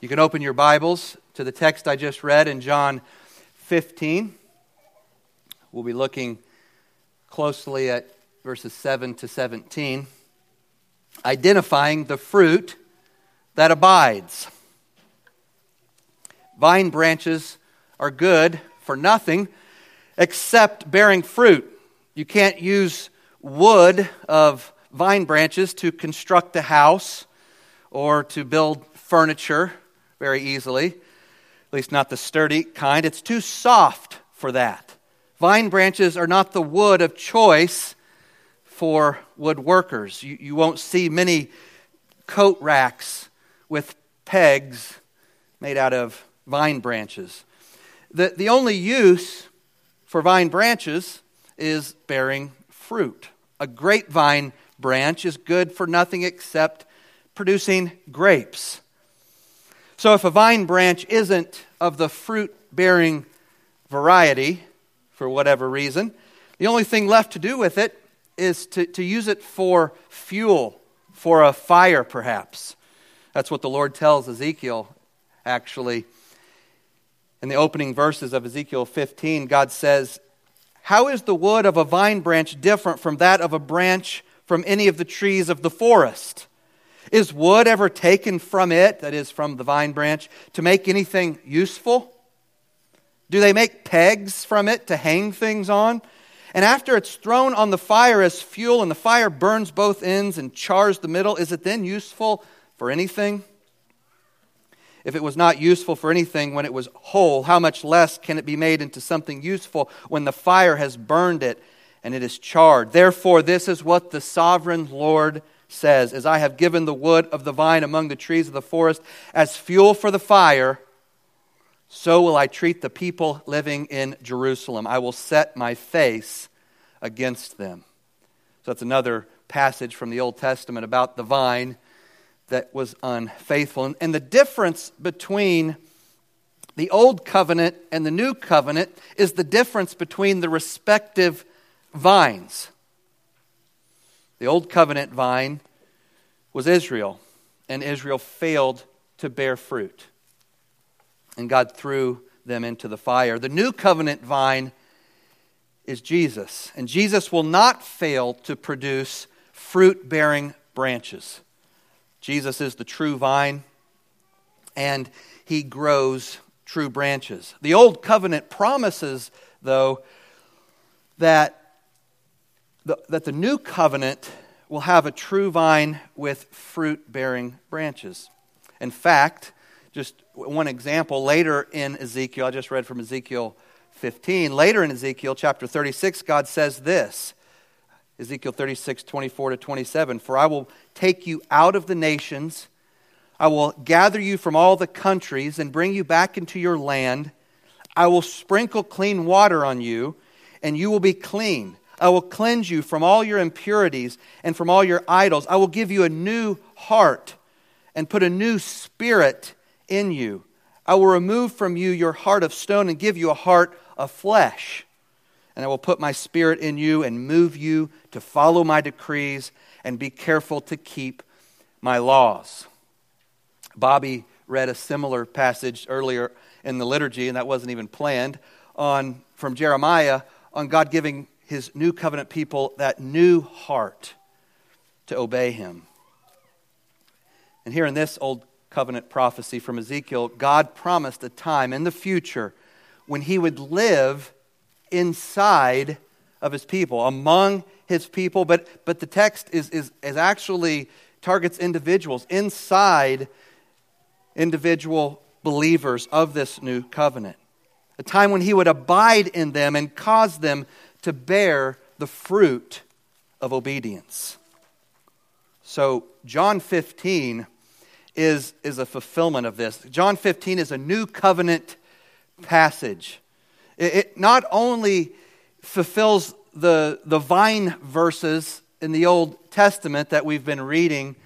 You can open your Bibles to the text I just read in John 15. We'll be looking closely at verses 7 to 17, identifying the fruit that abides. Vine branches are good for nothing except bearing fruit. You can't use wood of vine branches to construct a house or to build furniture very easily, at least not the sturdy kind. It's too soft for that. Vine branches are not the wood of choice for woodworkers. You, you won't see many coat racks with pegs made out of vine branches. The, the only use for vine branches is bearing fruit. A grapevine branch is good for nothing except producing grapes. So if a vine branch isn't of the fruit bearing variety, for whatever reason, the only thing left to do with it is to, to use it for fuel, for a fire perhaps. That's what the Lord tells Ezekiel, actually. In the opening verses of Ezekiel 15, God says, How is the wood of a vine branch different from that of a branch from any of the trees of the forest? Is wood ever taken from it, that is, from the vine branch, to make anything useful? Do they make pegs from it to hang things on? And after it's thrown on the fire as fuel and the fire burns both ends and chars the middle, is it then useful for anything? If it was not useful for anything when it was whole, how much less can it be made into something useful when the fire has burned it and it is charred? Therefore, this is what the sovereign Lord says As I have given the wood of the vine among the trees of the forest as fuel for the fire, so will I treat the people living in Jerusalem. I will set my face against them. So that's another passage from the Old Testament about the vine that was unfaithful. And the difference between the Old Covenant and the New Covenant is the difference between the respective vines. The Old Covenant vine was Israel, and Israel failed to bear fruit. And God threw them into the fire. The New Covenant vine is Jesus, and Jesus will not fail to produce fruit bearing branches. Jesus is the true vine, and he grows true branches. The Old Covenant promises, though, that the, that the new covenant will have a true vine with fruit bearing branches. In fact, just one example, later in Ezekiel, I just read from Ezekiel 15. Later in Ezekiel chapter 36, God says this Ezekiel 36, 24 to 27 For I will take you out of the nations, I will gather you from all the countries and bring you back into your land. I will sprinkle clean water on you, and you will be clean. I will cleanse you from all your impurities and from all your idols. I will give you a new heart and put a new spirit in you. I will remove from you your heart of stone and give you a heart of flesh. And I will put my spirit in you and move you to follow my decrees and be careful to keep my laws. Bobby read a similar passage earlier in the liturgy, and that wasn't even planned, on, from Jeremiah on God giving his new covenant people that new heart to obey him. And here in this old covenant prophecy from Ezekiel, God promised a time in the future when he would live inside of his people, among his people. But, but the text is, is, is actually targets individuals inside individual believers of this new covenant. A time when he would abide in them and cause them to bear the fruit of obedience. So, John 15 is, is a fulfillment of this. John 15 is a new covenant passage. It, it not only fulfills the, the vine verses in the Old Testament that we've been reading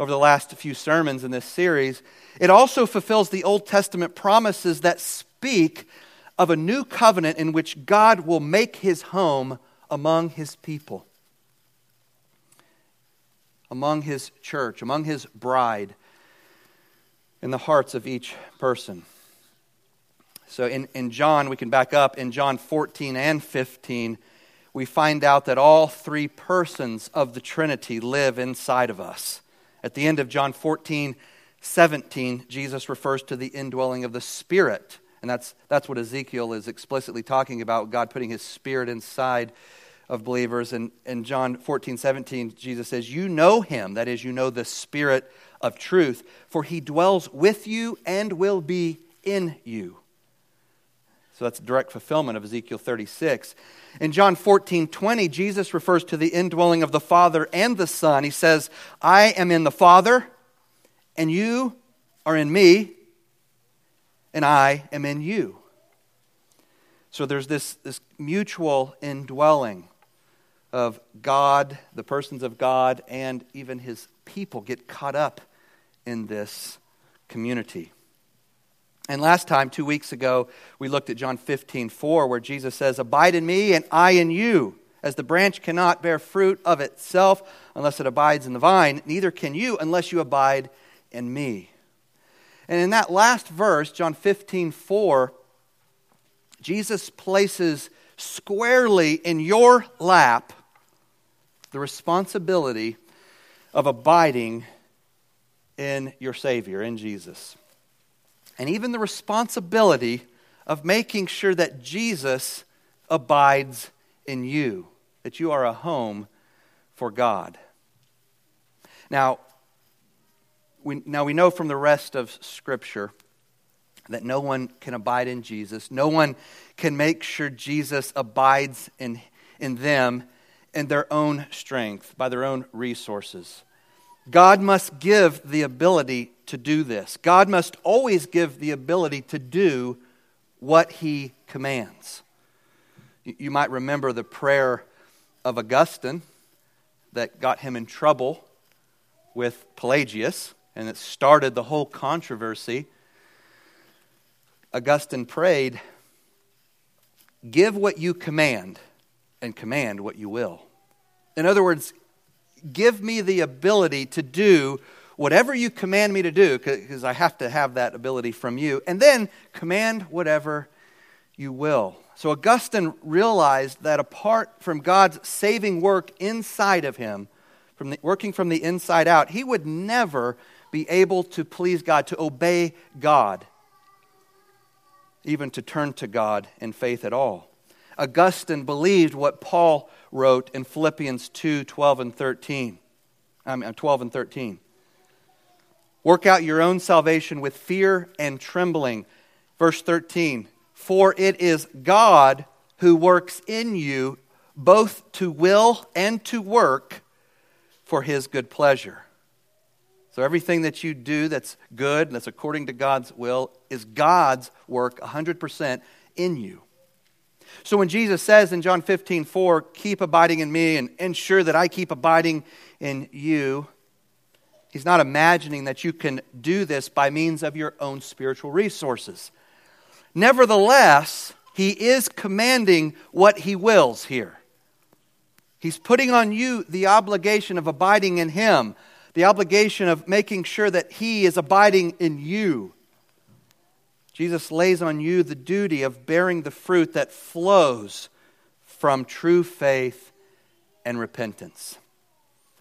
over the last few sermons in this series, it also fulfills the Old Testament promises that speak of a new covenant in which God will make his home among his people, among his church, among his bride. in the hearts of each person. So in, in John, we can back up. In John 14 and 15, we find out that all three persons of the Trinity live inside of us. At the end of John 14, 17, Jesus refers to the indwelling of the Spirit. And that's, that's what Ezekiel is explicitly talking about God putting his Spirit inside of believers. And in John 14, 17, Jesus says, You know him, that is, you know the Spirit of truth, for he dwells with you and will be in you. So that's direct fulfillment of Ezekiel 36. In John 14, 20, Jesus refers to the indwelling of the Father and the Son. He says, I am in the Father, and you are in me, and I am in you. So there's this, this mutual indwelling of God, the persons of God, and even his people get caught up in this community. And last time, two weeks ago, we looked at John 15, 4, where Jesus says, Abide in me and I in you. As the branch cannot bear fruit of itself unless it abides in the vine, neither can you unless you abide in me. And in that last verse, John 15, 4, Jesus places squarely in your lap the responsibility of abiding in your Savior, in Jesus and even the responsibility of making sure that Jesus abides in you, that you are a home for God. Now, we, now we know from the rest of Scripture that no one can abide in Jesus. No one can make sure Jesus abides in, in them in their own strength, by their own resources. God must give the ability to do this. God must always give the ability to do what he commands. You might remember the prayer of Augustine that got him in trouble with Pelagius, and it started the whole controversy. Augustine prayed, Give what you command, and command what you will. In other words, give me the ability to do whatever you command me to do, because I have to have that ability from you, and then command whatever you will. So Augustine realized that apart from God's saving work inside of him, from the, working from the inside out, he would never be able to please God, to obey God, even to turn to God in faith at all. Augustine believed what Paul wrote in Philippians 2 12 and 13. I mean, uh, 12 and 13. Work out your own salvation with fear and trembling. Verse 13 For it is God who works in you both to will and to work for his good pleasure. So everything that you do that's good, and that's according to God's will, is God's work 100% in you. So when Jesus says in John 15, 4, keep abiding in me and ensure that I keep abiding in you, He's not imagining that you can do this by means of your own spiritual resources. Nevertheless, he is commanding what he wills here. He's putting on you the obligation of abiding in him, the obligation of making sure that he is abiding in you. Jesus lays on you the duty of bearing the fruit that flows from true faith and repentance.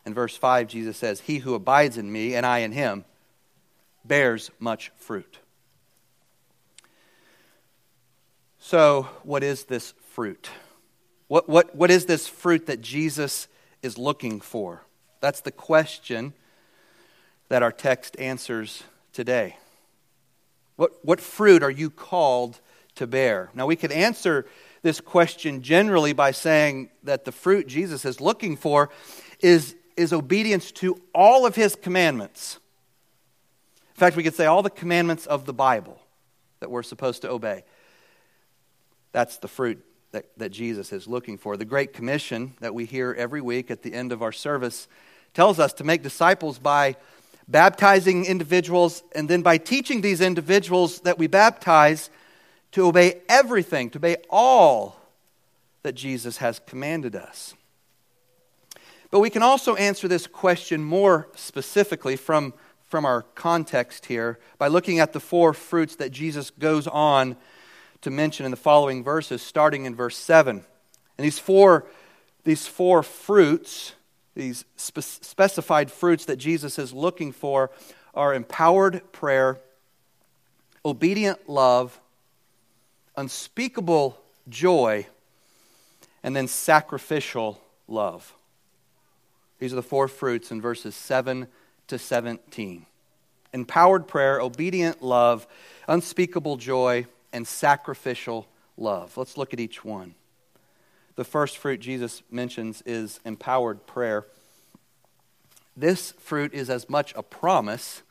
In verse 5, Jesus says, He who abides in me and I in him bears much fruit. So, what is this fruit? What, what, what is this fruit that Jesus is looking for? That's the question that our text answers today. What, what fruit are you called to bear? Now, we could answer this question generally by saying that the fruit Jesus is looking for is is obedience to all of his commandments. In fact, we could say all the commandments of the Bible that we're supposed to obey. That's the fruit that, that Jesus is looking for. The Great Commission that we hear every week at the end of our service tells us to make disciples by baptizing individuals and then by teaching these individuals that we baptize to obey everything, to obey all that Jesus has commanded us. But we can also answer this question more specifically from from our context here by looking at the four fruits that Jesus goes on to mention in the following verses, starting in verse 7. And these four, these four fruits, these spe- specified fruits that Jesus is looking for, are empowered prayer, obedient love, unspeakable joy, and then sacrificial love. These are the four fruits in verses 7 to 17 empowered prayer, obedient love, unspeakable joy, and sacrificial love. Let's look at each one. The first fruit Jesus mentions is empowered prayer. This fruit is as much a promise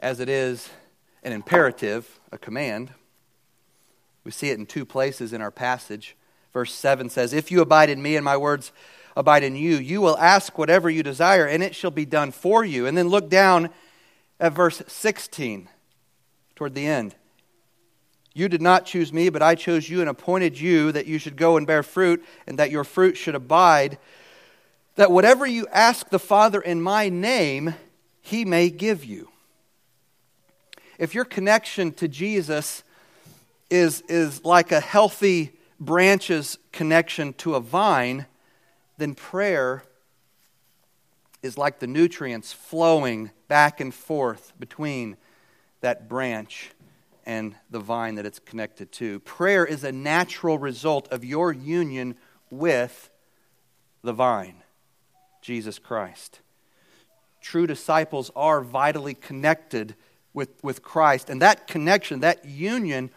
as it is an imperative, a command. We see it in two places in our passage. Verse 7 says, If you abide in me and my words abide in you, you will ask whatever you desire, and it shall be done for you. And then look down at verse 16, toward the end. You did not choose me, but I chose you and appointed you that you should go and bear fruit, and that your fruit should abide, that whatever you ask the Father in my name, he may give you. If your connection to Jesus is, is like a healthy branch's connection to a vine, then prayer is like the nutrients flowing back and forth between that branch and the vine that it's connected to. Prayer is a natural result of your union with the vine, Jesus Christ. True disciples are vitally connected with, with Christ, and that connection, that union,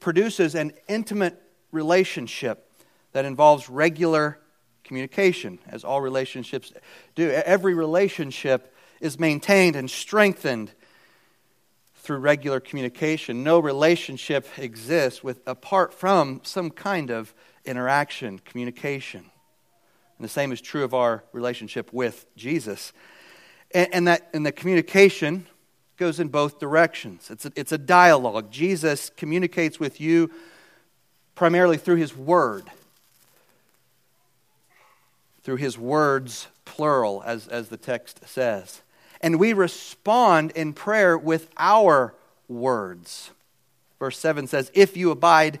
produces an intimate relationship that involves regular communication, as all relationships do. Every relationship is maintained and strengthened through regular communication. No relationship exists with, apart from some kind of interaction, communication. And the same is true of our relationship with Jesus. And, and that and the communication goes in both directions. It's a, it's a dialogue. Jesus communicates with you primarily through his word through his words, plural, as, as the text says. And we respond in prayer with our words. Verse 7 says, If you abide,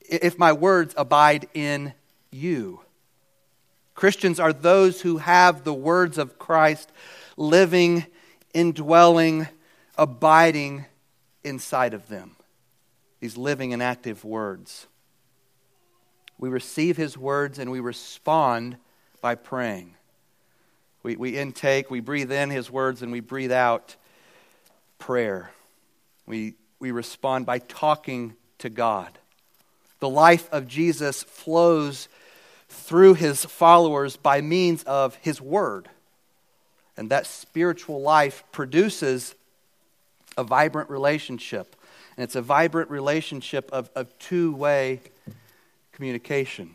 if my words abide in you. Christians are those who have the words of Christ living, indwelling, abiding inside of them. These living and active words. We receive his words and we respond by praying. We, we intake, we breathe in his words, and we breathe out prayer. We, we respond by talking to God. The life of Jesus flows through his followers by means of his word. And that spiritual life produces a vibrant relationship. And it's a vibrant relationship of, of two way communication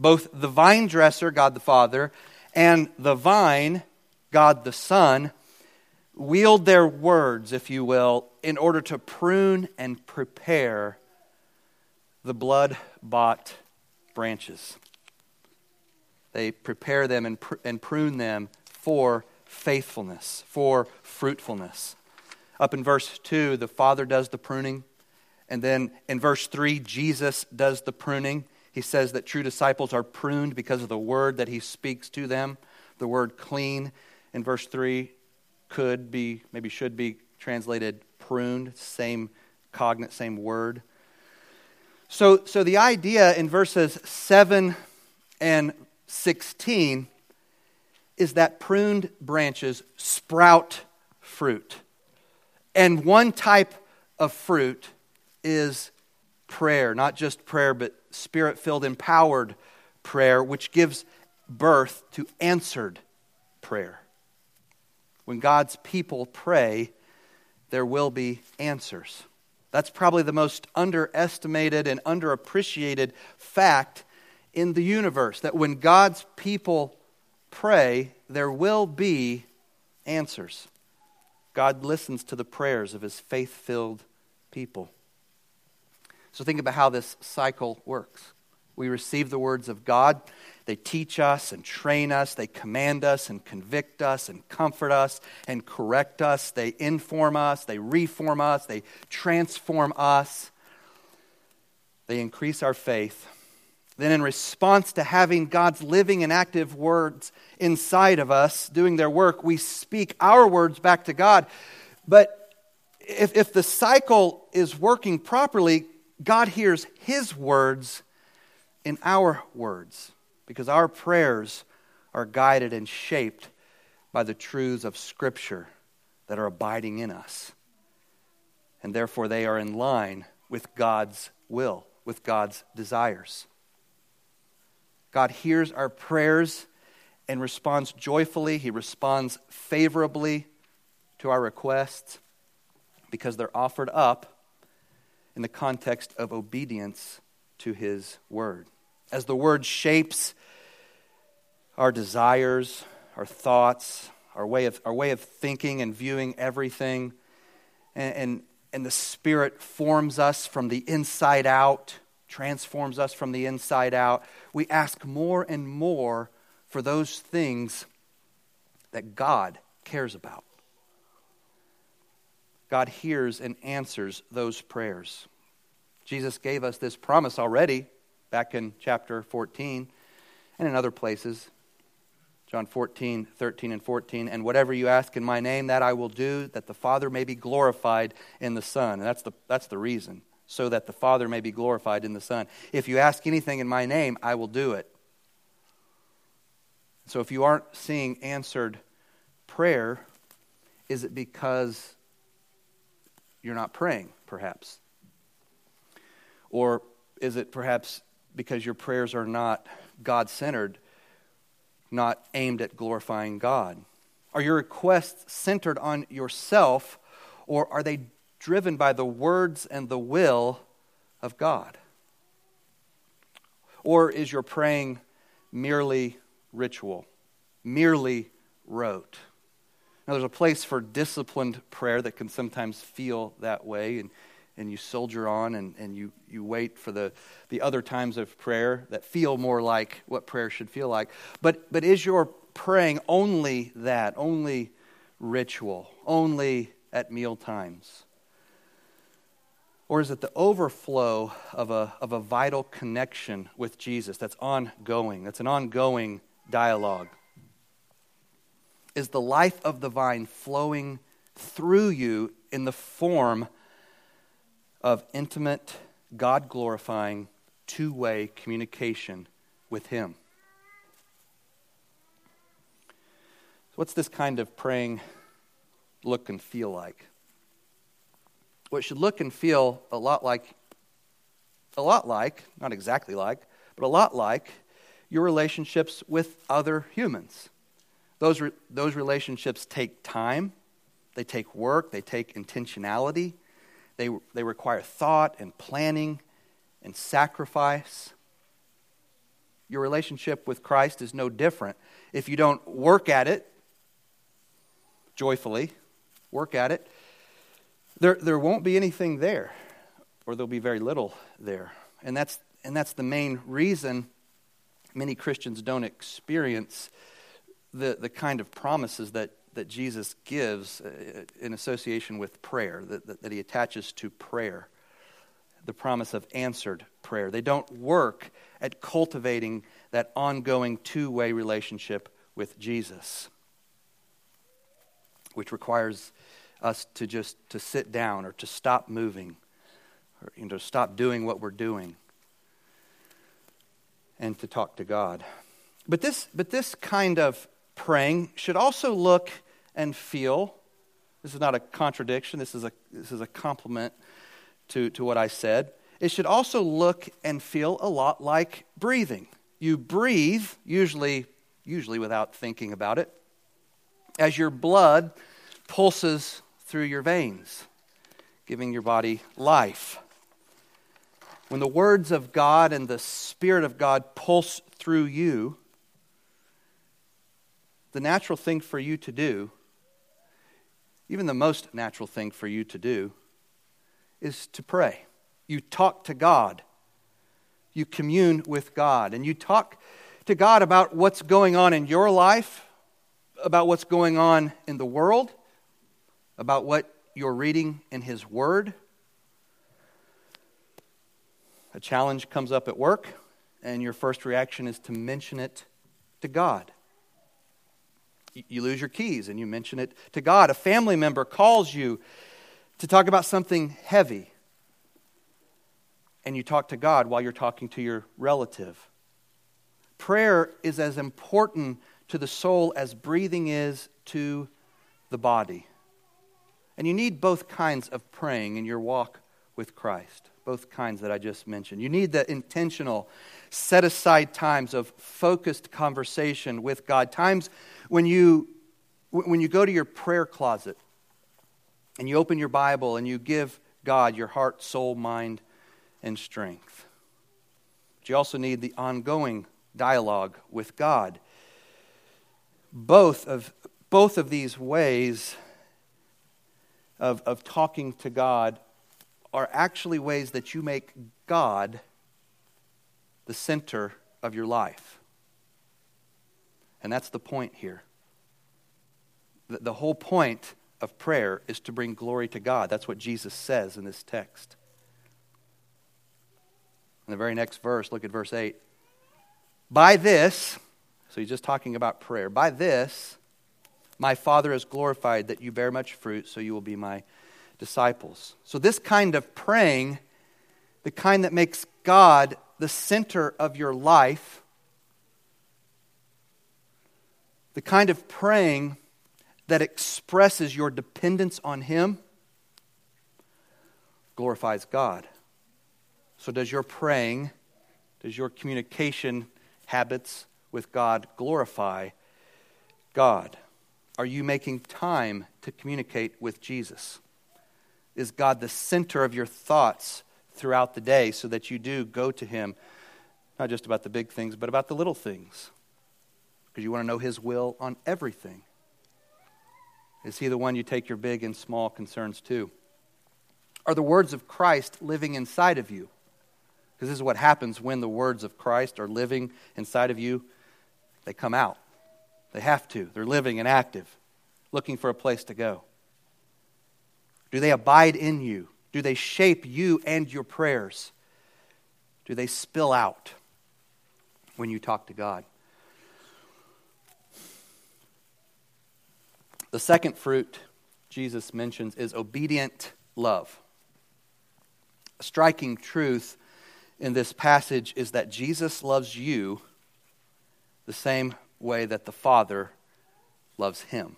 both the vine dresser, God the Father, and the vine, God the Son, wield their words, if you will, in order to prune and prepare the blood bought branches. They prepare them and, pr- and prune them for faithfulness, for fruitfulness. Up in verse 2, the Father does the pruning. And then in verse 3, Jesus does the pruning. He says that true disciples are pruned because of the word that he speaks to them. The word clean in verse 3 could be, maybe should be translated pruned, same cognate, same word. So, so the idea in verses 7 and 16 is that pruned branches sprout fruit. And one type of fruit is prayer, not just prayer, but spirit filled, empowered prayer, which gives birth to answered prayer. When God's people pray, there will be answers. That's probably the most underestimated and underappreciated fact in the universe that when God's people pray, there will be answers. God listens to the prayers of his faith filled people. So think about how this cycle works. We receive the words of God, They teach us and train us. They command us and convict us and comfort us and correct us. They inform us. They reform us. They transform us. They increase our faith. Then, in response to having God's living and active words inside of us doing their work, we speak our words back to God. But if, if the cycle is working properly, God hears His words in our words because our prayers are guided and shaped by the truths of Scripture that are abiding in us. And therefore, they are in line with God's will, with God's desires. God hears our prayers and responds joyfully. He responds favorably to our requests because they're offered up in the context of obedience to His Word. As the Word shapes our desires, our thoughts, our way of, our way of thinking and viewing everything. And, and, and the Spirit forms us from the inside out, transforms us from the inside out. We ask more and more for those things that God cares about. God hears and answers those prayers. Jesus gave us this promise already back in chapter 14 and in other places. John 14, 13, and 14. And whatever you ask in my name, that I will do, that the Father may be glorified in the Son. And that's the, that's the reason, so that the Father may be glorified in the Son. If you ask anything in my name, I will do it. So if you aren't seeing answered prayer, is it because you're not praying, perhaps? Or is it perhaps because your prayers are not God centered? not aimed at glorifying God? Are your requests centered on yourself, or are they driven by the words and the will of God? Or is your praying merely ritual, merely rote? Now, there's a place for disciplined prayer that can sometimes feel that way, and and you soldier on and, and you, you wait for the, the other times of prayer that feel more like what prayer should feel like. But, but is your praying only that, only ritual, only at meal times? Or is it the overflow of a, of a vital connection with Jesus that's ongoing, that's an ongoing dialogue? Is the life of the vine flowing through you in the form of intimate, God glorifying, two way communication with Him. So, what's this kind of praying look and feel like? Well, it should look and feel a lot like, a lot like, not exactly like, but a lot like your relationships with other humans. Those, re- those relationships take time, they take work, they take intentionality, they, they require thought and planning and sacrifice. Your relationship with Christ is no different. If you don't work at it joyfully, work at it, there, there won't be anything there, or there'll be very little there. And that's, and that's the main reason many Christians don't experience the, the kind of promises that that Jesus gives uh, in association with prayer, that, that, he attaches to prayer, the promise of answered prayer. They don't work at cultivating that ongoing two way relationship with Jesus, which requires us to just to sit down or to stop moving or you know, stop doing what we're doing and to talk to God. But this, but this kind of praying should also look and feel. This is not a contradiction, this is a, this is a complement to, to what I said. It should also look and feel a lot like breathing. You breathe, usually, usually without thinking about it, as your blood pulses through your veins, giving your body life. When the words of God and the Spirit of God pulse through you, the natural thing for you to do, even the most natural thing for you to do, is to pray. You talk to God. You commune with God. And you talk, to God about what's going on in your life, about what's going on in the world, about what you're reading in His Word. A challenge comes up at work, and your first reaction is to mention it to God. You lose your keys and you mention it to God. A family member calls you to talk about something heavy, and you talk to God while you're talking to your relative. Prayer is as important to the soul as breathing is to the body. And you need both kinds of praying in your walk with Christ, both kinds that I just mentioned. You need the intentional, set aside times of focused conversation with God, times when you, when you go to your prayer closet and you open your Bible and you give God your heart, soul, mind, and strength. But you also need the ongoing dialogue with God. Both of, both of these ways of, of talking to God are actually ways that you make God the center of your life. And that's the point here. The, the whole point of prayer is to bring glory to God. That's what Jesus says in this text. In the very next verse, look at verse 8. By this, so he's just talking about prayer. By this, my Father is glorified that you bear much fruit, so you will be my disciples. So, this kind of praying, the kind that makes God the center of your life, the kind of praying that expresses your dependence on Him glorifies God. So, does your praying, does your communication habits with God glorify God? Are you making time to communicate with Jesus? Is God the center of your thoughts throughout the day so that you do go to Him, not just about the big things, but about the little things? Because you want to know His will on everything. Is He the one you take your big and small concerns to? Are the words of Christ living inside of you? Because this is what happens when the words of Christ are living inside of you. They come out. They have to. They're living and active, looking for a place to go. Do they abide in you? Do they shape you and your prayers? Do they spill out when you talk to God? The second fruit Jesus mentions is obedient love. A striking truth in this passage is that Jesus loves you the same way that the Father loves him.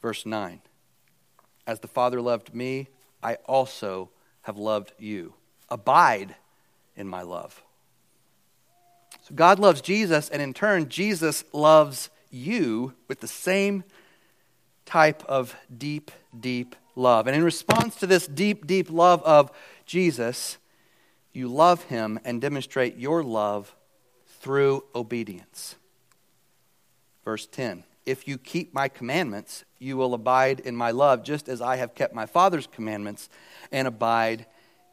Verse 9 As the Father loved me, I also have loved you. Abide in my love. So God loves Jesus, and in turn, Jesus loves you with the same type of deep, deep love. And in response to this deep, deep love of Jesus, you love him and demonstrate your love through obedience. Verse 10 If you keep my commandments, you will abide in my love, just as I have kept my Father's commandments and abide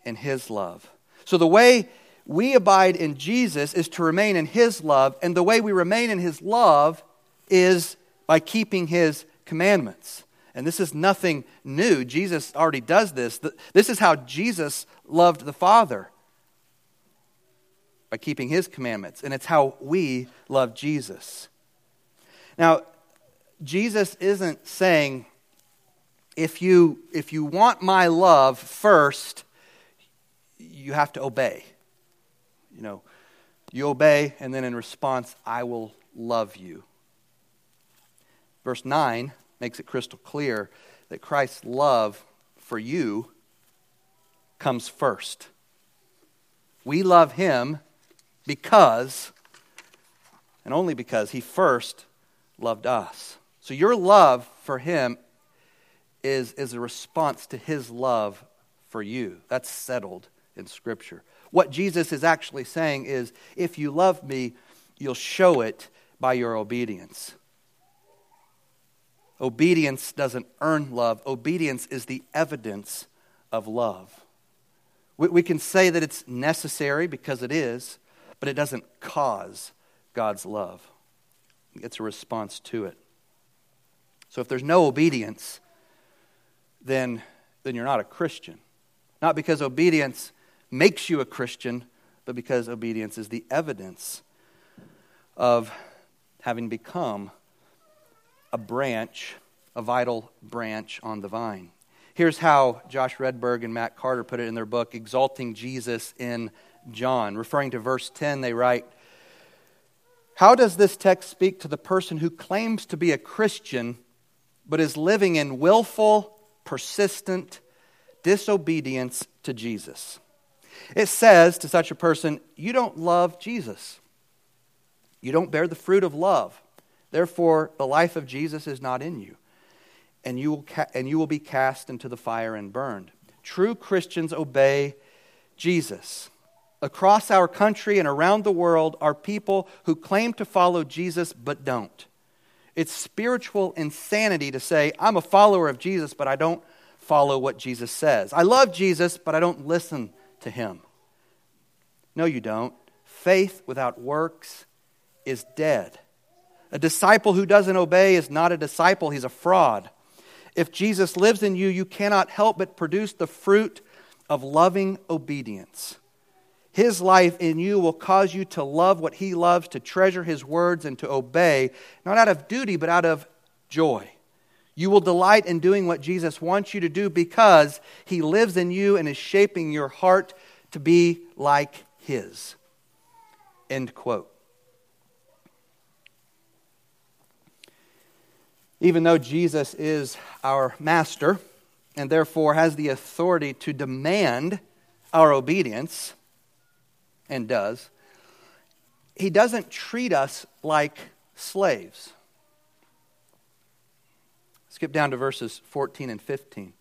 in his love. So the way we abide in Jesus is to remain in his love, and the way we remain in his love is by keeping his commandments. And this is nothing new. Jesus already does this. This is how Jesus loved the Father by keeping his commandments. And it's how we love Jesus. Now, Jesus isn't saying, if you, if you want my love first, you have to obey. You know, you obey, and then in response, I will love you. Verse 9 makes it crystal clear that Christ's love for you comes first. We love him because, and only because, he first loved us. So your love for him is, is a response to his love for you. That's settled in Scripture. What Jesus is actually saying is if you love me, you'll show it by your obedience. Obedience doesn't earn love, obedience is the evidence of love. We, we can say that it's necessary because it is, but it doesn't cause God's love. It's a response to it. So if there's no obedience, then, then you're not a Christian. Not because obedience makes you a Christian, but because obedience is the evidence of having become a branch, a vital branch on the vine. Here's how Josh Wredberg and Matt Carter put it in their book, Exalting Jesus in John. Referring to verse 10, they write, How does this text speak to the person who claims to be a Christian but is living in willful, persistent disobedience to Jesus? It says to such a person, You don't love Jesus. You don't bear the fruit of love. Therefore, the life of Jesus is not in you, and you will, ca- and you will be cast into the fire and burned. True Christians obey Jesus. Across our country and around the world are people who claim to follow Jesus but don't. It's spiritual insanity to say, I'm a follower of Jesus, but I don't follow what Jesus says. I love Jesus, but I don't listen to him. No, you don't. Faith without works is dead. A disciple who doesn't obey is not a disciple, he's a fraud. If Jesus lives in you, you cannot help but produce the fruit of loving obedience. His life in you will cause you to love what he loves, to treasure his words, and to obey, not out of duty, but out of joy. You will delight in doing what Jesus wants you to do because he lives in you and is shaping your heart to be like his. End quote. Even though Jesus is our master and therefore has the authority to demand our obedience, and does, he doesn't treat us like slaves. Skip down to verses 14 and 15.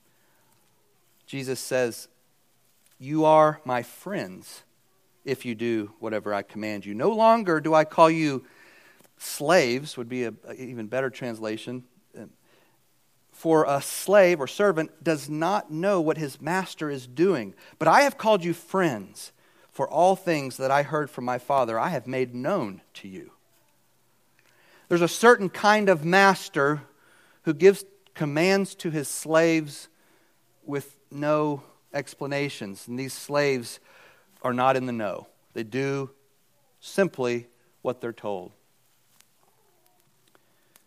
Jesus says, You are my friends if you do whatever I command you. No longer do I call you slaves, would be an even better translation. For a slave or servant does not know what his master is doing. But I have called you friends, for all things that I heard from my Father I have made known to you. There's a certain kind of master who gives commands to his slaves with no explanations. And these slaves are not in the know, they do simply what they're told.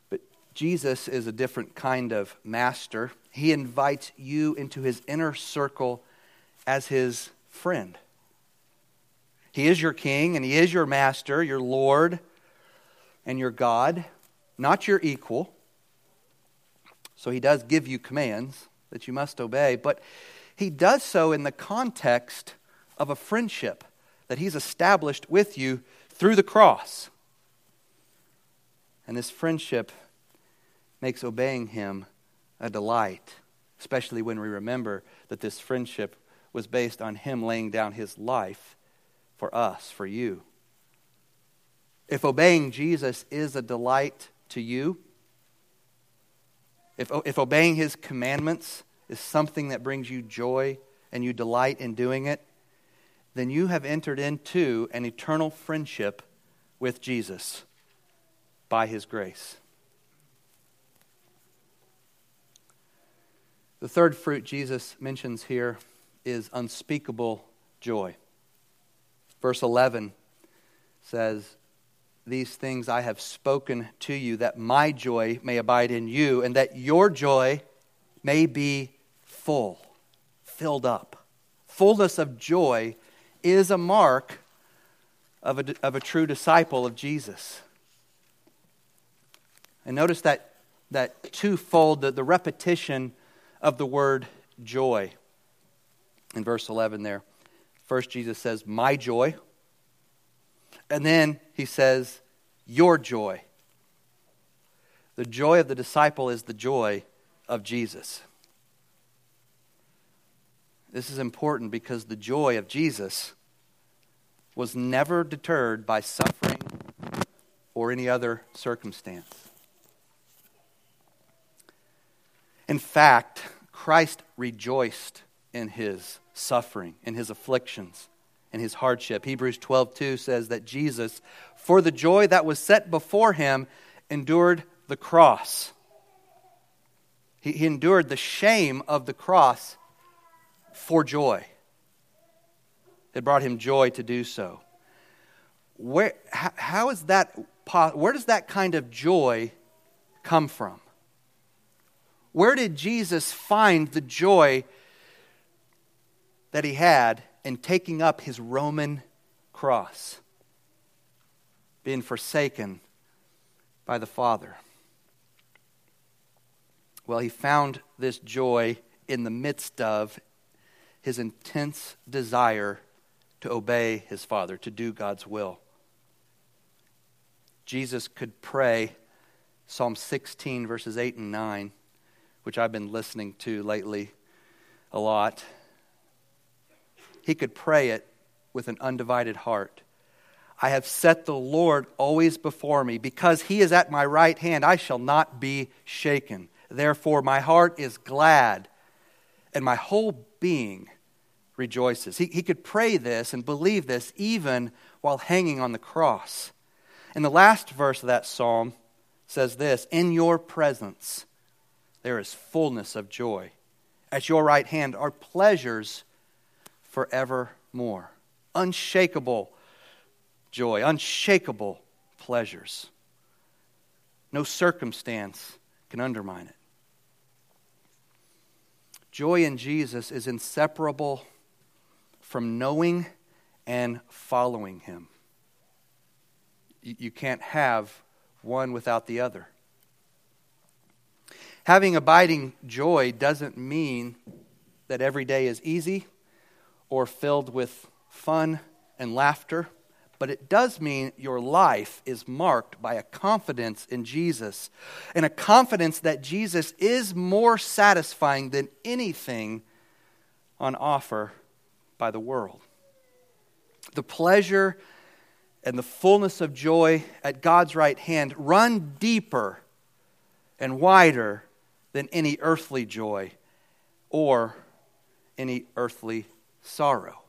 But Jesus is a different kind of master. He invites you into his inner circle as his friend. He is your king and he is your master, your Lord, and your God, not your equal. So he does give you commands that you must obey, but he does so in the context of a friendship that he's established with you through the cross. And this friendship makes obeying him a delight, especially when we remember that this friendship was based on him laying down his life for us, for you. If obeying Jesus is a delight to you, if, if obeying his commandments is something that brings you joy and you delight in doing it, then you have entered into an eternal friendship with Jesus by his grace. The third fruit Jesus mentions here is unspeakable joy. Verse 11 says, These things I have spoken to you, that my joy may abide in you, and that your joy may be full, filled up. Fullness of joy is a mark of a, of a true disciple of Jesus. And notice that, that twofold, the, the repetition of the word joy in verse 11 there. First, Jesus says, My joy. And then he says, Your joy. The joy of the disciple is the joy of Jesus. This is important because the joy of Jesus was never deterred by suffering or any other circumstance. In fact, Christ rejoiced in his suffering, and his afflictions. and his hardship. Hebrews 12:2 says that Jesus, for the joy that was set before him, endured the cross. He, he endured the shame of the cross for joy. It brought him joy to do so. Where, how, how is that, where does that kind of joy come from? Where did Jesus find the joy that he had in taking up his Roman cross, being forsaken by the Father? Well, he found this joy in the midst of his intense desire to obey his Father, to do God's will. Jesus could pray Psalm 16, verses 8 and 9, which I've been listening to lately a lot. He could pray it with an undivided heart. I have set the Lord always before me. Because he is at my right hand, I shall not be shaken. Therefore, my heart is glad, and my whole being rejoices. He, he could pray this and believe this even while hanging on the cross. And the last verse of that psalm says this In your presence there is fullness of joy. At your right hand are pleasures forevermore. Unshakable joy, unshakable pleasures. No circumstance can undermine it. Joy in Jesus is inseparable from knowing and following Him. You can't have one without the other. Having abiding joy doesn't mean that every day is easy or filled with fun and laughter but it does mean your life is marked by a confidence in Jesus and a confidence that Jesus is more satisfying than anything on offer by the world. The pleasure and the fullness of joy at God's right hand run deeper and wider than any earthly joy or any earthly sorrow.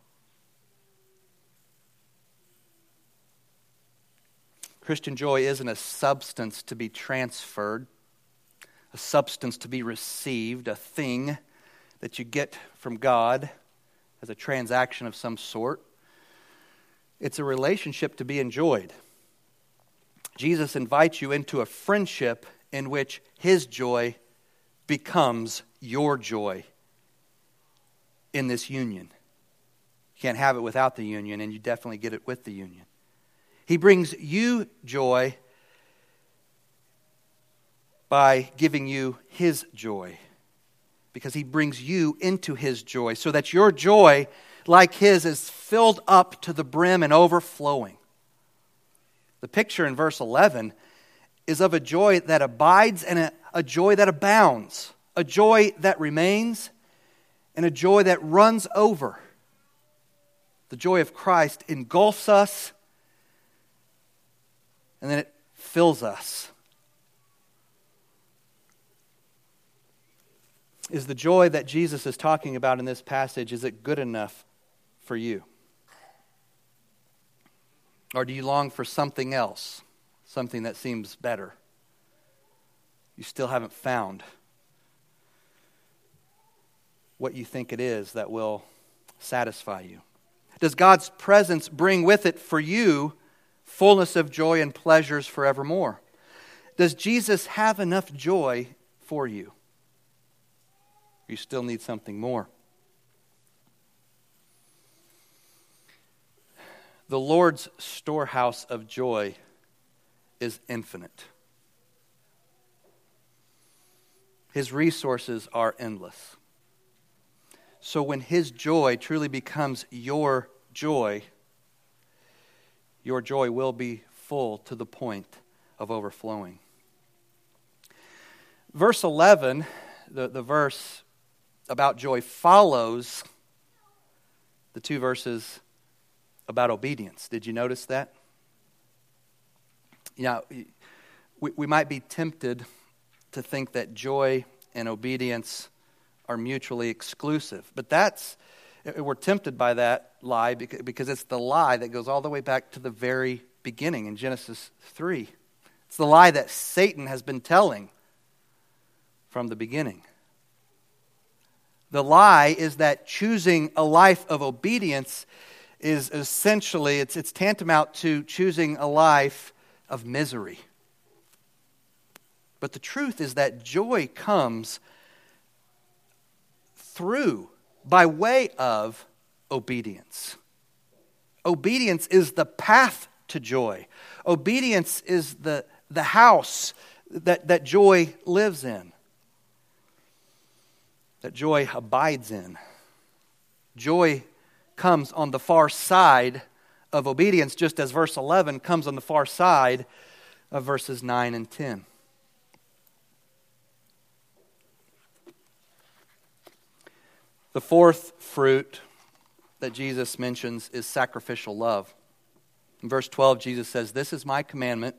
Christian joy isn't a substance to be transferred, a substance to be received, a thing that you get from God as a transaction of some sort. It's a relationship to be enjoyed. Jesus invites you into a friendship in which his joy becomes your joy in this union. You can't have it without the union, and you definitely get it with the union. He brings you joy by giving you His joy. Because He brings you into His joy so that your joy, like His, is filled up to the brim and overflowing. The picture in verse 11 is of a joy that abides and a, a joy that abounds, a joy that remains, and a joy that runs over. The joy of Christ engulfs us and then it fills us. Is the joy that Jesus is talking about in this passage, is it good enough for you? Or do you long for something else, something that seems better? You still haven't found what you think it is that will satisfy you. Does God's presence bring with it for you fullness of joy and pleasures forevermore. Does Jesus have enough joy for you? You still need something more. The Lord's storehouse of joy is infinite. His resources are endless. So when His joy truly becomes your joy, your joy will be full to the point of overflowing. Verse 11, the, the verse about joy, follows the two verses about obedience. Did you notice that? Know, we, we might be tempted to think that joy and obedience are mutually exclusive, but that's We're tempted by that lie because it's the lie that goes all the way back to the very beginning in Genesis 3. It's the lie that Satan has been telling from the beginning. The lie is that choosing a life of obedience is essentially it's, it's tantamount to choosing a life of misery. But the truth is that joy comes through, by way of obedience. Obedience is the path to joy. Obedience is the, the house that, that joy lives in, that joy abides in. Joy comes on the far side of obedience, just as verse 11 comes on the far side of verses 9 and 10. The fourth fruit that Jesus mentions is sacrificial love. In verse 12, Jesus says, This is my commandment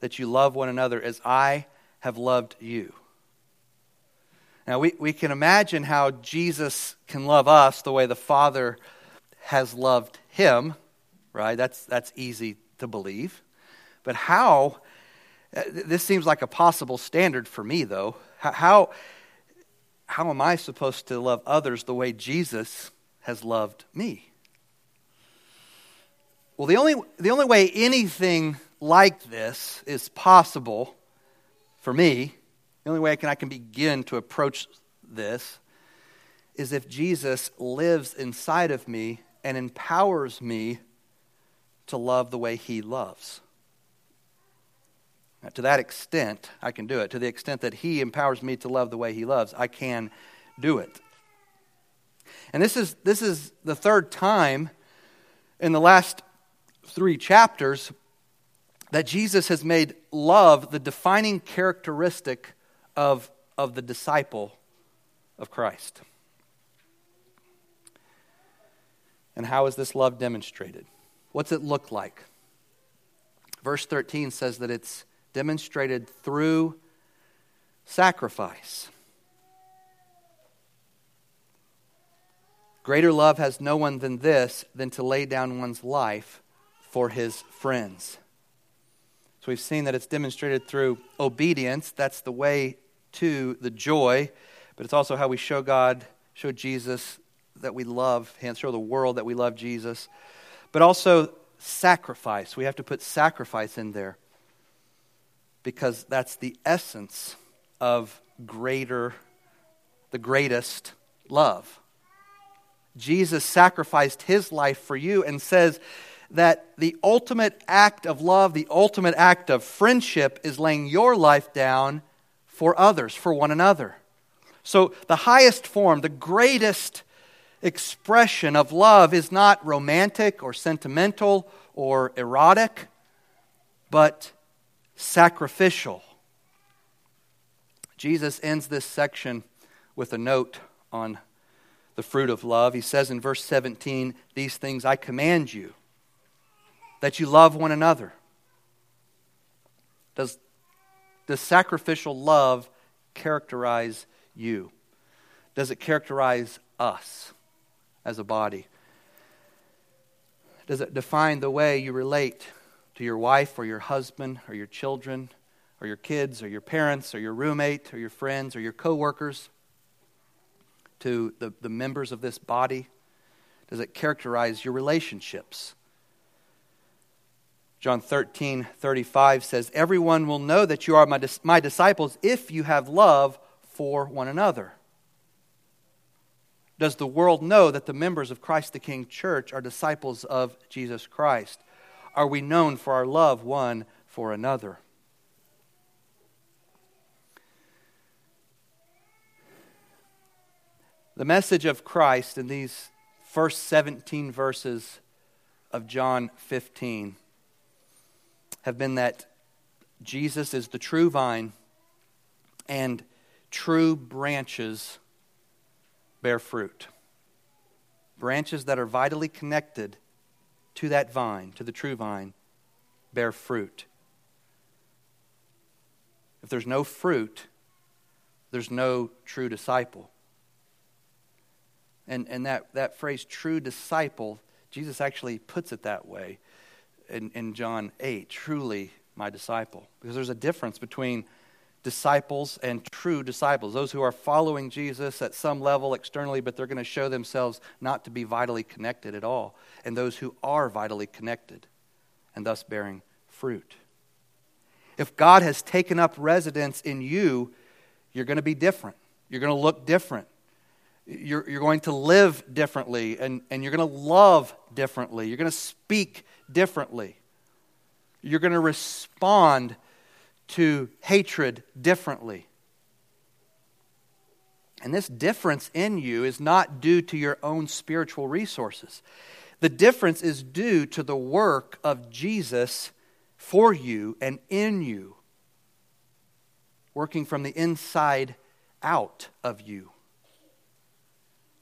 that you love one another as I have loved you. Now, we, we can imagine how Jesus can love us the way the Father has loved him, right? That's, that's easy to believe. But how, uh, this seems like a possible standard for me, though. How, how am I supposed to love others the way Jesus has loved me? Well, the only, the only way anything like this is possible for me, the only way I can, I can begin to approach this is if Jesus lives inside of me and empowers me to love the way he loves. To that extent, I can do it. To the extent that he empowers me to love the way he loves, I can do it. And this is, this is the third time in the last three chapters that Jesus has made love the defining characteristic of, of the disciple of Christ. And how is this love demonstrated? What's it look like? Verse 13 says that it's demonstrated through sacrifice. Greater love has no one than this, than to lay down one's life for his friends. So we've seen that it's demonstrated through obedience. That's the way to the joy. But it's also how we show God, show Jesus that we love Him, show the world that we love Jesus. But also sacrifice. We have to put sacrifice in there because that's the essence of greater, the greatest love. Jesus sacrificed his life for you and says that the ultimate act of love, the ultimate act of friendship, is laying your life down for others, for one another. So, the highest form, the greatest expression of love is not romantic or sentimental or erotic, but sacrificial. Jesus ends this section with a note on the fruit of love. He says in verse 17, These things I command you, that you love one another. Does, does sacrificial love characterize you? Does it characterize us as a body? Does it define the way you relate to your wife or your husband or your children or your kids or your parents or your roommate or your friends or your coworkers? To the, the members of this body? Does it characterize your relationships? John 13, 35 says, Everyone will know that you are my, my disciples if you have love for one another. Does the world know that the members of Christ the King Church are disciples of Jesus Christ? Are we known for our love one for another? The message of Christ in these first 17 verses of John 15 have been that Jesus is the true vine and true branches bear fruit. Branches that are vitally connected to that vine, to the true vine, bear fruit. If there's no fruit, there's no true disciple. And, and that, that phrase, true disciple, Jesus actually puts it that way in, in John 8 truly my disciple. Because there's a difference between disciples and true disciples, those who are following Jesus at some level externally, but they're going to show themselves not to be vitally connected at all, and those who are vitally connected and thus bearing fruit. If God has taken up residence in you, you're going to be different. You're going to look different. You're, you're going to live differently, and, and you're going to love differently. You're going to speak differently. You're going to respond to hatred differently. And this difference in you is not due to your own spiritual resources. The difference is due to the work of Jesus for you and in you, working from the inside out of you.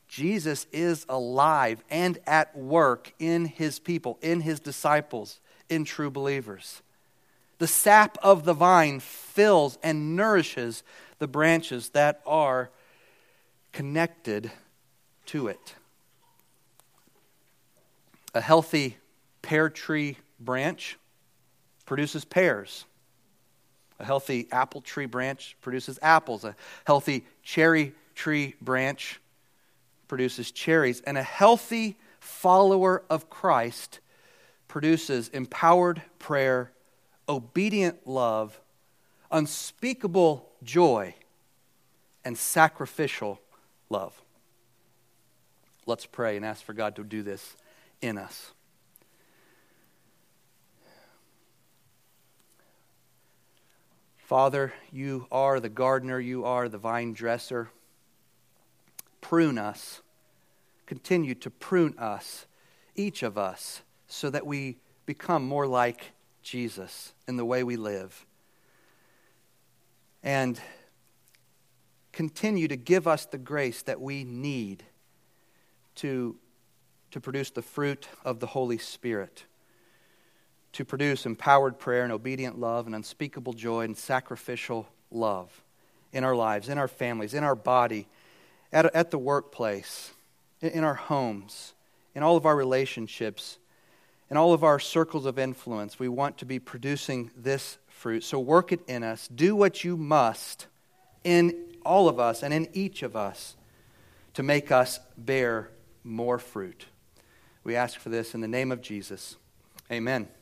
Jesus is alive and at work in his people, in his disciples, in true believers. The sap of the vine fills and nourishes the branches that are connected to it. A healthy pear tree branch produces pears. A healthy apple tree branch produces apples. A healthy cherry tree branch produces cherries. And a healthy follower of Christ produces empowered prayer, obedient love, unspeakable joy, and sacrificial love. Let's pray and ask for God to do this in us. Father, you are the gardener, you are the vine dresser. Prune us. Continue to prune us, each of us, so that we become more like Jesus in the way we live. And continue to give us the grace that we need to, to produce the fruit of the Holy Spirit, to produce empowered prayer and obedient love and unspeakable joy and sacrificial love in our lives, in our families, in our body, at, at the workplace, in, in our homes, in all of our relationships in all of our circles of influence, we want to be producing this fruit. So work it in us. Do what you must in all of us and in each of us to make us bear more fruit. We ask for this in the name of Jesus. Amen.